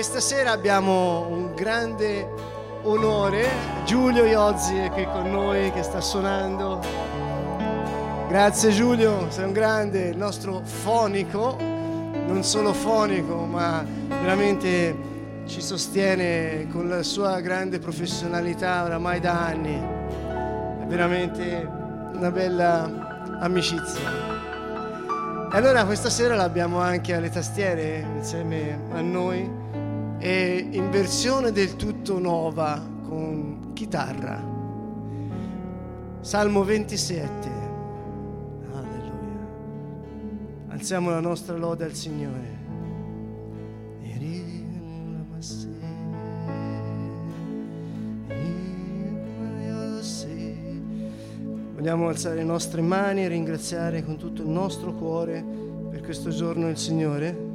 questa sera abbiamo un grande onore. Giulio Iozzi è qui con noi che sta suonando. Grazie Giulio, sei un grande, il nostro fonico, non solo fonico, ma veramente ci sostiene con la sua grande professionalità oramai da anni. È veramente una bella amicizia. E allora questa sera l'abbiamo anche alle tastiere insieme a noi e in versione del tutto nuova con chitarra. Salmo 27. Alleluia. Alziamo la nostra lode al Signore. Vogliamo alzare le nostre mani e ringraziare con tutto il nostro cuore per questo giorno il Signore.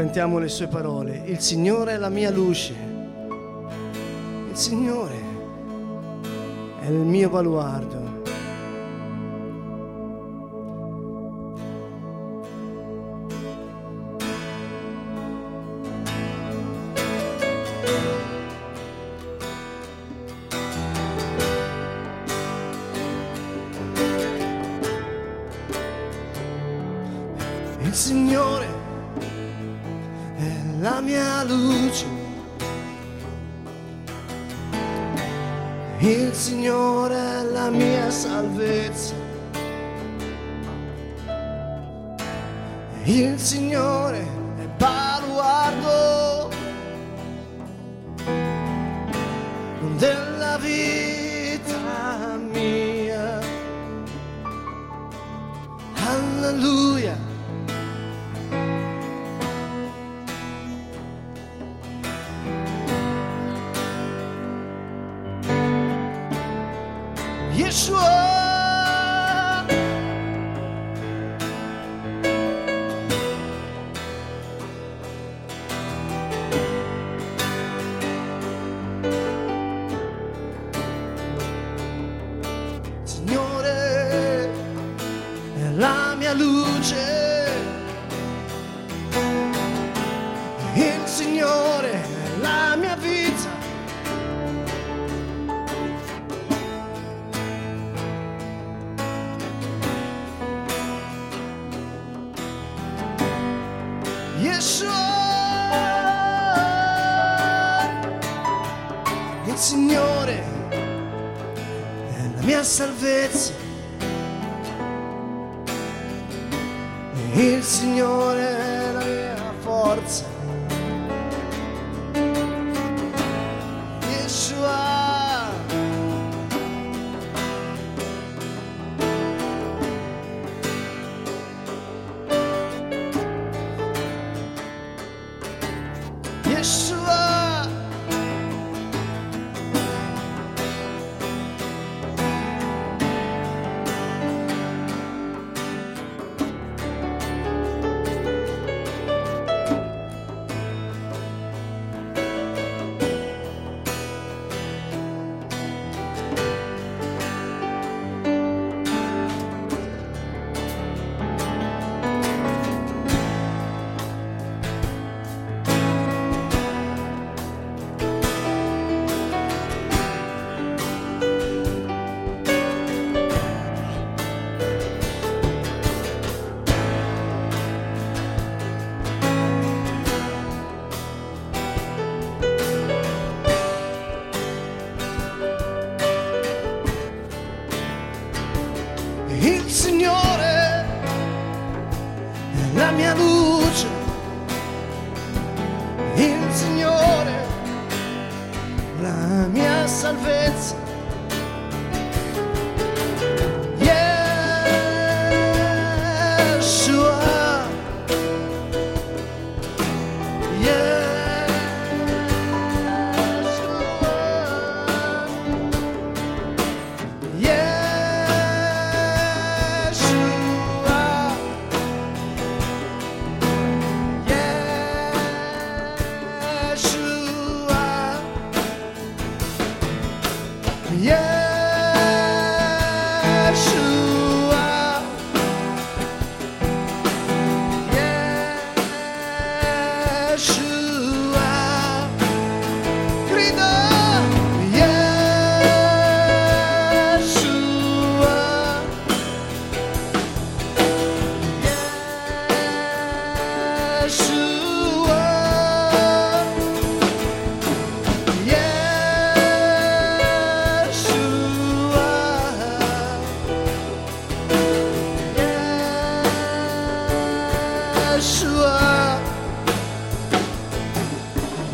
Cantiamo le sue parole. Il Signore è la mia luce. Il Signore è il mio baluardo. Il Signore è la mia luce. Il Signore è la mia salvezza. Il Signore è baluardo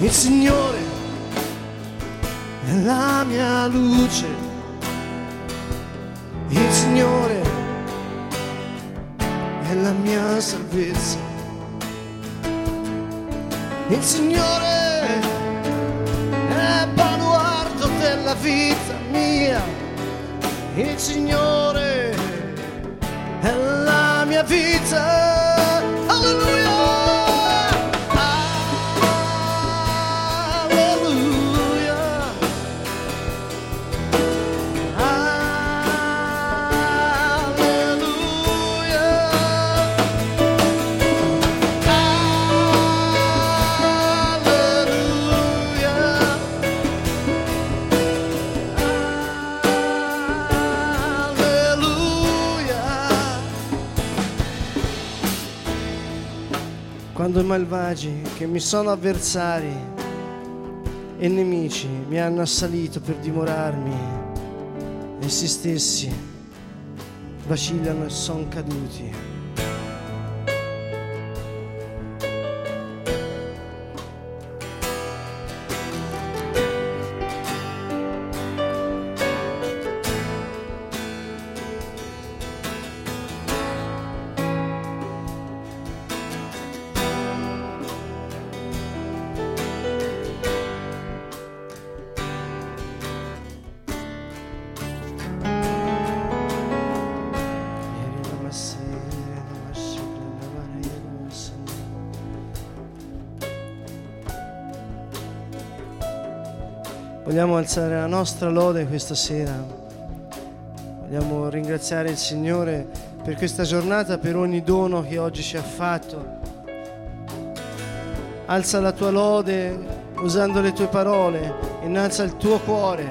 Il Signore è la mia luce. Il Signore è la mia salvezza. Il Signore è baluardo della vita mia. Il Signore è la mia vita. Malvagi che mi sono avversari e nemici mi hanno assalito per dimorarmi, essi stessi vacillano e sono caduti. Vogliamo alzare la nostra lode questa sera. Vogliamo ringraziare il Signore per questa giornata, per ogni dono che oggi ci ha fatto. Alza la tua lode usando le tue parole, innalza il tuo cuore.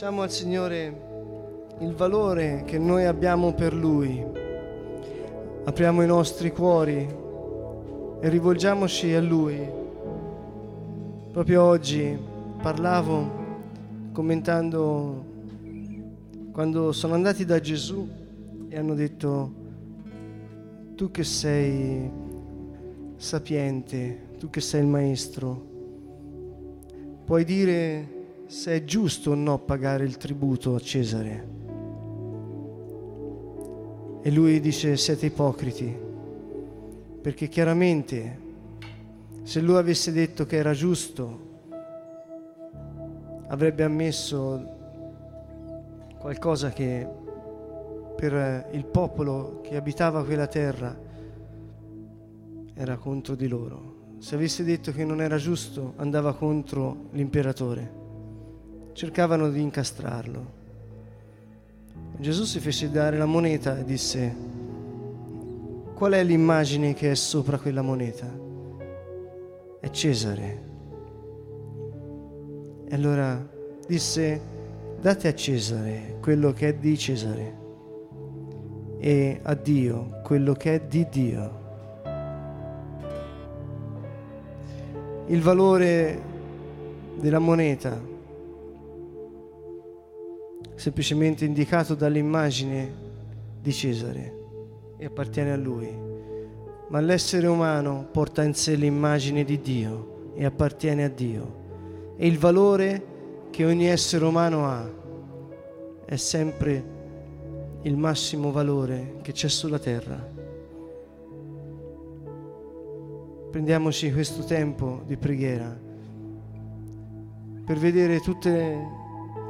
Diciamo al Signore il valore che noi abbiamo per Lui. Apriamo i nostri cuori e rivolgiamoci a Lui. Proprio oggi parlavo commentando quando sono andati da Gesù e hanno detto, tu che sei sapiente, tu che sei il maestro, puoi dire se è giusto o no pagare il tributo a Cesare. E lui dice, siete ipocriti, perché chiaramente se lui avesse detto che era giusto, avrebbe ammesso qualcosa che per il popolo che abitava quella terra era contro di loro. Se avesse detto che non era giusto, andava contro l'imperatore. Cercavano di incastrarlo. Gesù si fece dare la moneta e disse, qual è l'immagine che è sopra quella moneta? È Cesare. E allora disse, date a Cesare quello che è di Cesare e a Dio quello che è di Dio. Il valore della moneta, semplicemente indicato dall'immagine di Cesare e appartiene a lui, ma l'essere umano porta in sé l'immagine di Dio e appartiene a Dio e il valore che ogni essere umano ha è sempre il massimo valore che c'è sulla terra. Prendiamoci questo tempo di preghiera per vedere tutte le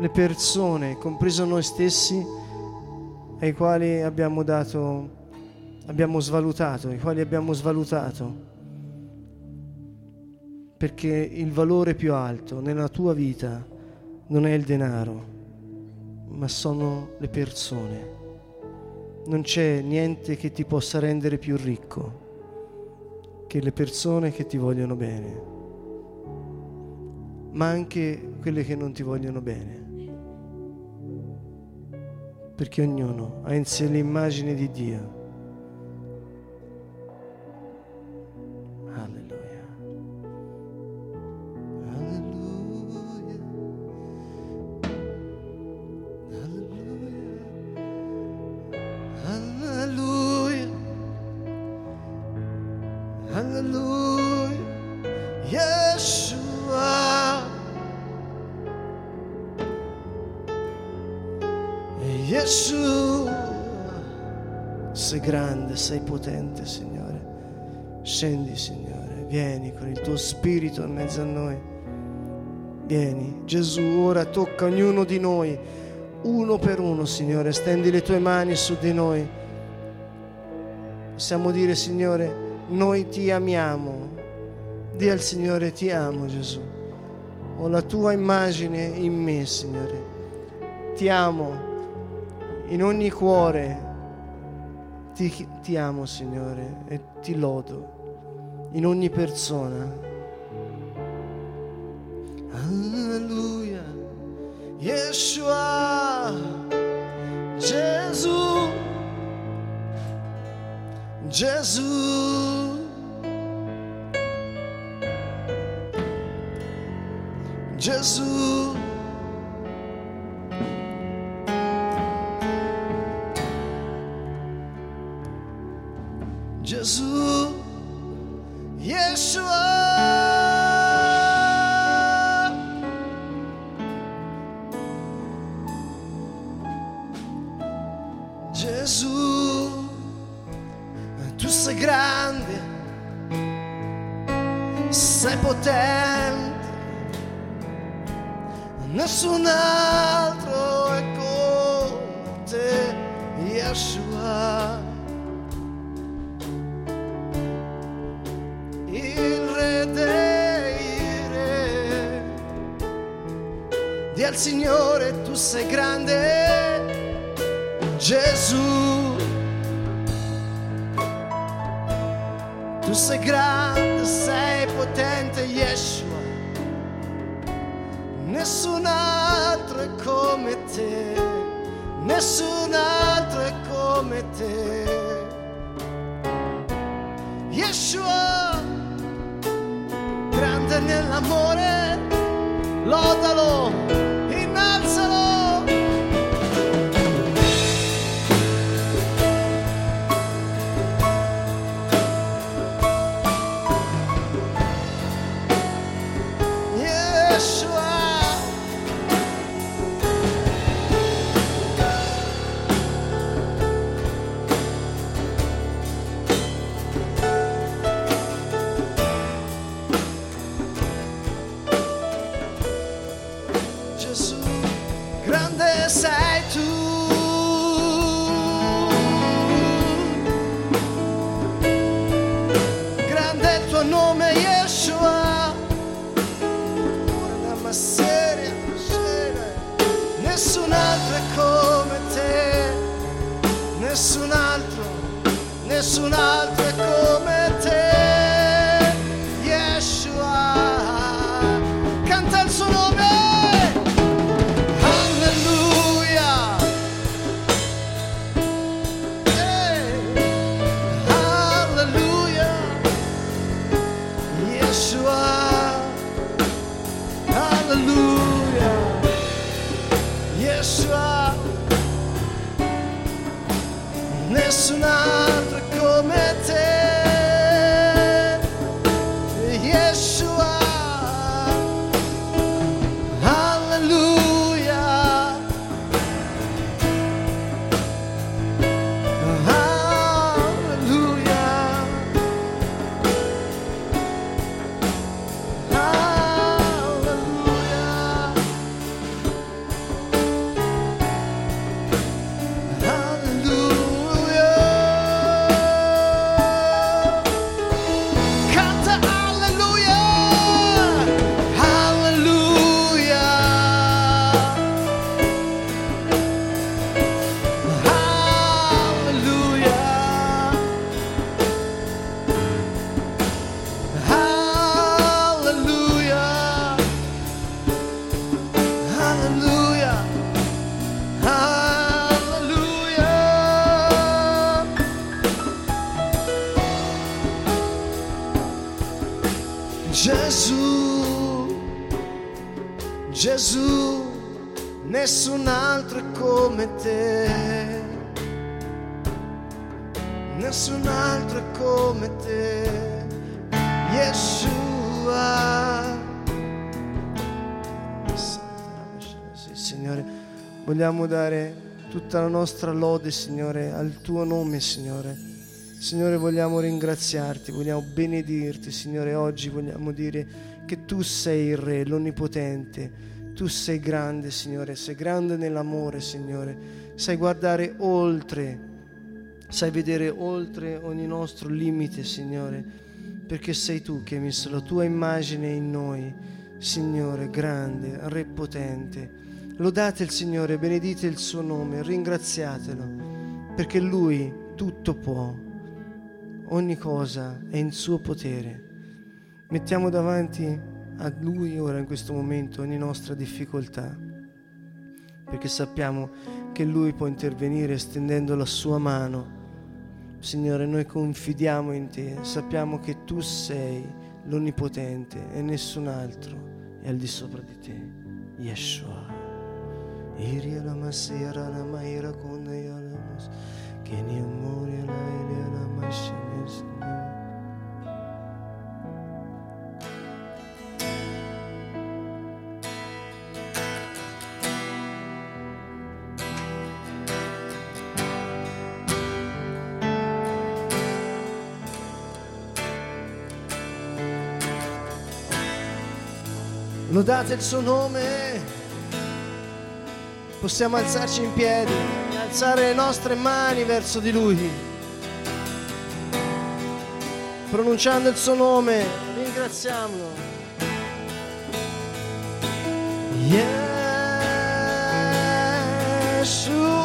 persone, compreso noi stessi, ai quali abbiamo dato, abbiamo svalutato, ai quali abbiamo svalutato. Perché il valore più alto nella tua vita non è il denaro, ma sono le persone non c'è niente che ti possa rendere più ricco che le persone che ti vogliono bene, ma anche quelle che non ti vogliono bene. Perché ognuno ha in sé l'immagine di Dio sei potente, Signore. Scendi, Signore, vieni con il tuo spirito in mezzo a noi. Vieni, Gesù, ora tocca ognuno di noi, uno per uno, Signore. Stendi le tue mani su di noi. Possiamo dire, Signore, noi ti amiamo. Dì al Signore, ti amo, Gesù. Ho la tua immagine in me, Signore. Ti amo in ogni cuore ti, ti amo, Signore, e ti lodo in ogni persona. Alleluia, Yeshua, Gesù, Gesù. Gesù. Gesù, Yeshua. Gesù, tu sei grande, sei potente, nessun al Signore, tu sei grande, Gesù. Tu sei grande, sei potente, Yeshua. Nessun altro è come te, nessun altro è come te. Yeshua, grande nell'amore, lodalo. Vogliamo dare tutta la nostra lode, Signore, al tuo nome, Signore. Signore, vogliamo ringraziarti, vogliamo benedirti, Signore. Oggi vogliamo dire che tu sei il Re, l'Onnipotente. Tu sei grande, Signore, sei grande nell'amore, Signore. Sai guardare oltre, sai vedere oltre ogni nostro limite, Signore, perché sei tu che hai messo la tua immagine in noi, Signore, grande, Re potente. Lodate il Signore, benedite il suo nome, ringraziatelo, perché Lui tutto può, ogni cosa è in suo potere. Mettiamo davanti a Lui ora in questo momento ogni nostra difficoltà, perché sappiamo che Lui può intervenire stendendo la sua mano. Signore, noi confidiamo in te, sappiamo che tu sei l'Onnipotente e nessun altro è al di sopra di te. Yeshua. Iria masera la maira con la mas che ni amore la ilia la mascene signore. Lodate il suo nome. Possiamo alzarci in piedi e alzare le nostre mani verso di Lui. Pronunciando il suo nome, ringraziamolo. Yeshua.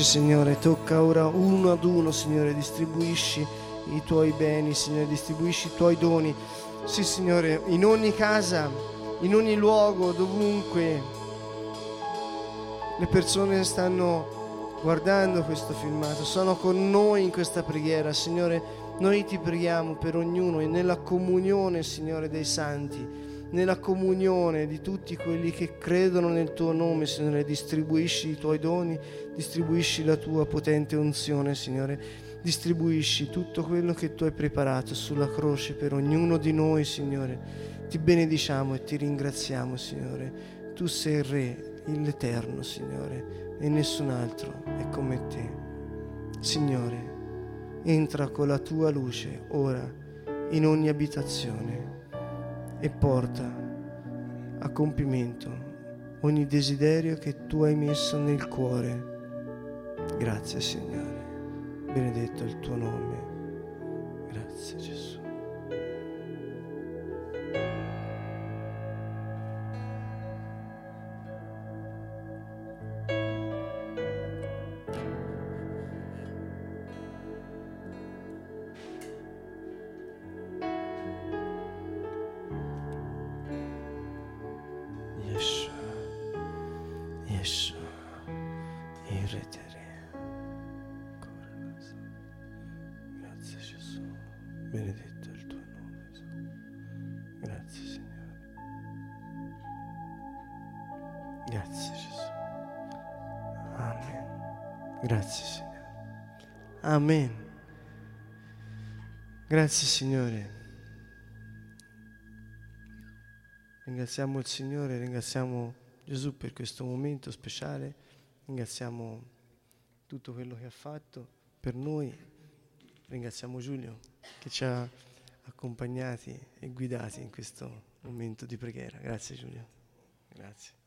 Toccaci Signore, tocca ora uno ad uno Signore, distribuisci i tuoi beni Signore, distribuisci i tuoi doni. Sì Signore, in ogni casa, in ogni luogo, dovunque le persone stanno guardando questo filmato, sono con noi in questa preghiera. Signore, noi ti preghiamo per ognuno e nella comunione, Signore, dei santi nella comunione di tutti quelli che credono nel tuo nome, Signore, distribuisci i tuoi doni, distribuisci la tua potente unzione, Signore, distribuisci tutto quello che tu hai preparato sulla croce per ognuno di noi, Signore. Ti benediciamo e ti ringraziamo, Signore. Tu sei il Re, l'Eterno, Signore, e nessun altro è come te. Signore, entra con la tua luce ora in ogni abitazione e porta a compimento ogni desiderio che tu hai messo nel cuore. Grazie Signore, benedetto il tuo nome. Grazie Gesù. Amen. Grazie Signore. Ringraziamo il Signore, ringraziamo Gesù per questo momento speciale, ringraziamo tutto quello che ha fatto per noi, ringraziamo Giulio che ci ha accompagnati e guidati in questo momento di preghiera. Grazie Giulio. Grazie.